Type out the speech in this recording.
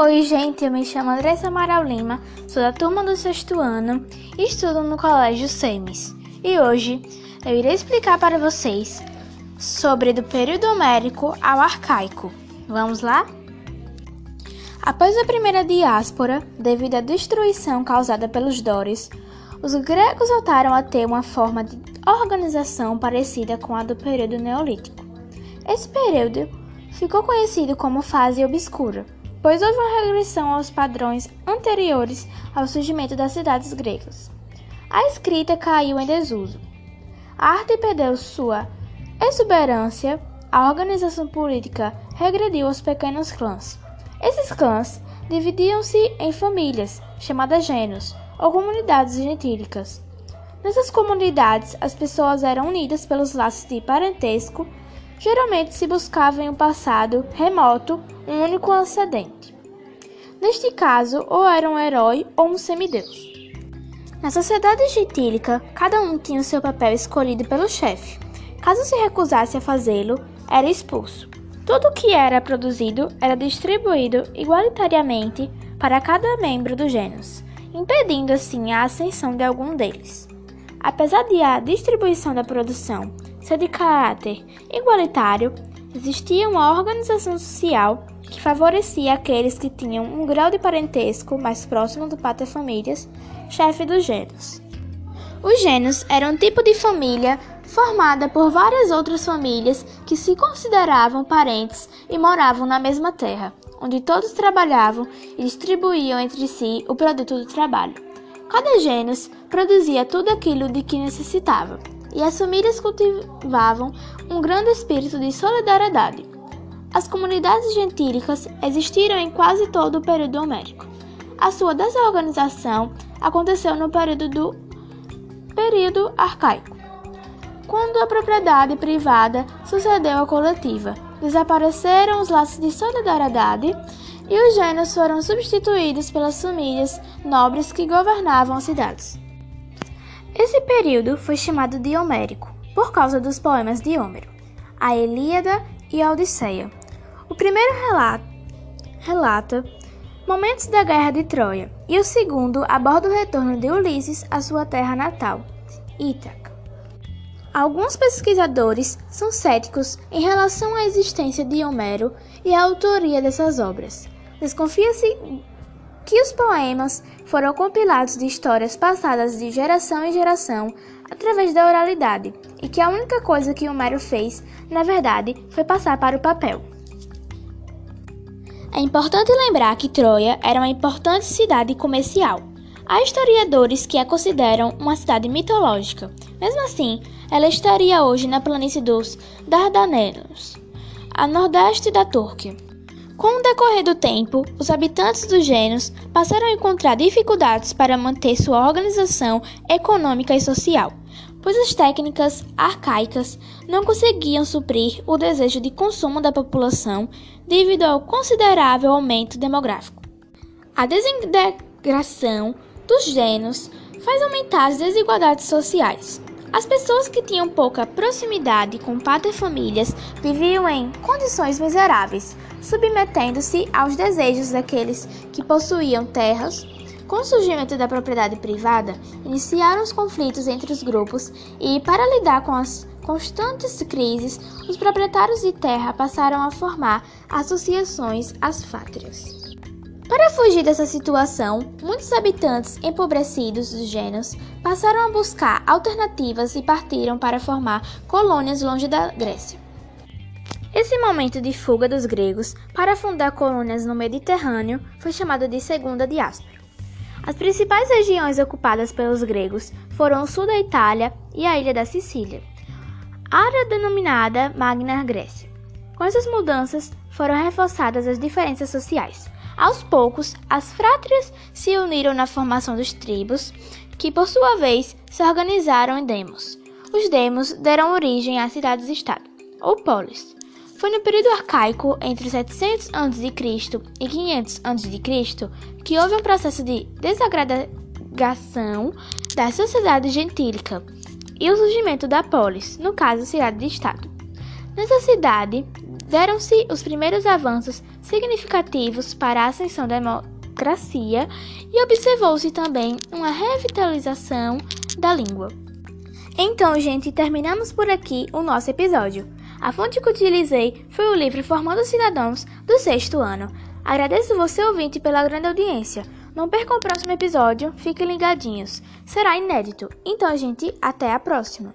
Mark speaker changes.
Speaker 1: Oi, gente, eu me chamo Andressa Amaral Lima, sou da turma do sexto ano e estudo no Colégio Semes. E hoje eu irei explicar para vocês sobre do período homérico ao arcaico. Vamos lá? Após a primeira diáspora, devido à destruição causada pelos Dóris, os gregos voltaram a ter uma forma de organização parecida com a do período neolítico. Esse período ficou conhecido como fase obscura pois houve uma regressão aos padrões anteriores ao surgimento das cidades gregas. A escrita caiu em desuso. A arte perdeu sua exuberância, a organização política regrediu aos pequenos clãs. Esses clãs dividiam-se em famílias, chamadas gênios, ou comunidades gentílicas. Nessas comunidades, as pessoas eram unidas pelos laços de parentesco Geralmente se buscava em um passado remoto um único ascendente. Neste caso, ou era um herói ou um semideus. Na sociedade gentílica, cada um tinha o seu papel escolhido pelo chefe. Caso se recusasse a fazê-lo, era expulso. Tudo o que era produzido era distribuído igualitariamente para cada membro do gênus, impedindo assim a ascensão de algum deles. Apesar de a distribuição da produção ser de caráter igualitário, existia uma organização social que favorecia aqueles que tinham um grau de parentesco mais próximo do paterfamilias, chefe dos gêneros. Os gêneros eram um tipo de família formada por várias outras famílias que se consideravam parentes e moravam na mesma terra, onde todos trabalhavam e distribuíam entre si o produto do trabalho. Cada gênus produzia tudo aquilo de que necessitava e as famílias cultivavam um grande espírito de solidariedade. As comunidades gentílicas existiram em quase todo o período homérico. A sua desorganização aconteceu no período do período arcaico, quando a propriedade privada sucedeu à coletiva. Desapareceram os laços de solidariedade e os gêneros foram substituídos pelas famílias nobres que governavam as cidades. Esse período foi chamado de Homérico, por causa dos poemas de Homero, a Ilíada e a Odisseia. O primeiro relato, relata momentos da Guerra de Troia, e o segundo aborda o retorno de Ulisses à sua terra natal, Ítaca. Alguns pesquisadores são céticos em relação à existência de Homero e à autoria dessas obras. Desconfia-se que os poemas foram compilados de histórias passadas de geração em geração através da oralidade, e que a única coisa que Homero fez, na verdade, foi passar para o papel. É importante lembrar que Troia era uma importante cidade comercial. Há historiadores que a consideram uma cidade mitológica. Mesmo assim, ela estaria hoje na planície dos Dardanelos, a nordeste da Turquia. Com o decorrer do tempo, os habitantes dos gênios passaram a encontrar dificuldades para manter sua organização econômica e social, pois as técnicas arcaicas não conseguiam suprir o desejo de consumo da população devido ao considerável aumento demográfico. A desintegração dos gênios faz aumentar as desigualdades sociais. As pessoas que tinham pouca proximidade com paterfamílias viviam em condições miseráveis, submetendo-se aos desejos daqueles que possuíam terras. Com o surgimento da propriedade privada, iniciaram os conflitos entre os grupos e, para lidar com as constantes crises, os proprietários de terra passaram a formar associações asfátrias. Para fugir dessa situação, muitos habitantes empobrecidos dos gênios passaram a buscar alternativas e partiram para formar colônias longe da Grécia. Esse momento de fuga dos gregos para fundar colônias no Mediterrâneo foi chamado de Segunda Diáspora. As principais regiões ocupadas pelos gregos foram o sul da Itália e a ilha da Sicília, área denominada Magna Grécia. Com essas mudanças, foram reforçadas as diferenças sociais. Aos poucos, as frátrias se uniram na formação dos tribos, que por sua vez se organizaram em demos. Os demos deram origem às cidades-estado, ou polis. Foi no período arcaico, entre 700 a.C. e 500 a.C., que houve um processo de desagregação da sociedade gentílica e o surgimento da polis, no caso, cidade-estado. Nessa cidade, deram-se os primeiros avanços significativos para a ascensão da democracia e observou-se também uma revitalização da língua. Então, gente, terminamos por aqui o nosso episódio. A fonte que utilizei foi o livro Formando Cidadãos do sexto ano. Agradeço você, ouvinte, pela grande audiência. Não percam o próximo episódio, fiquem ligadinhos. Será inédito. Então, gente, até a próxima.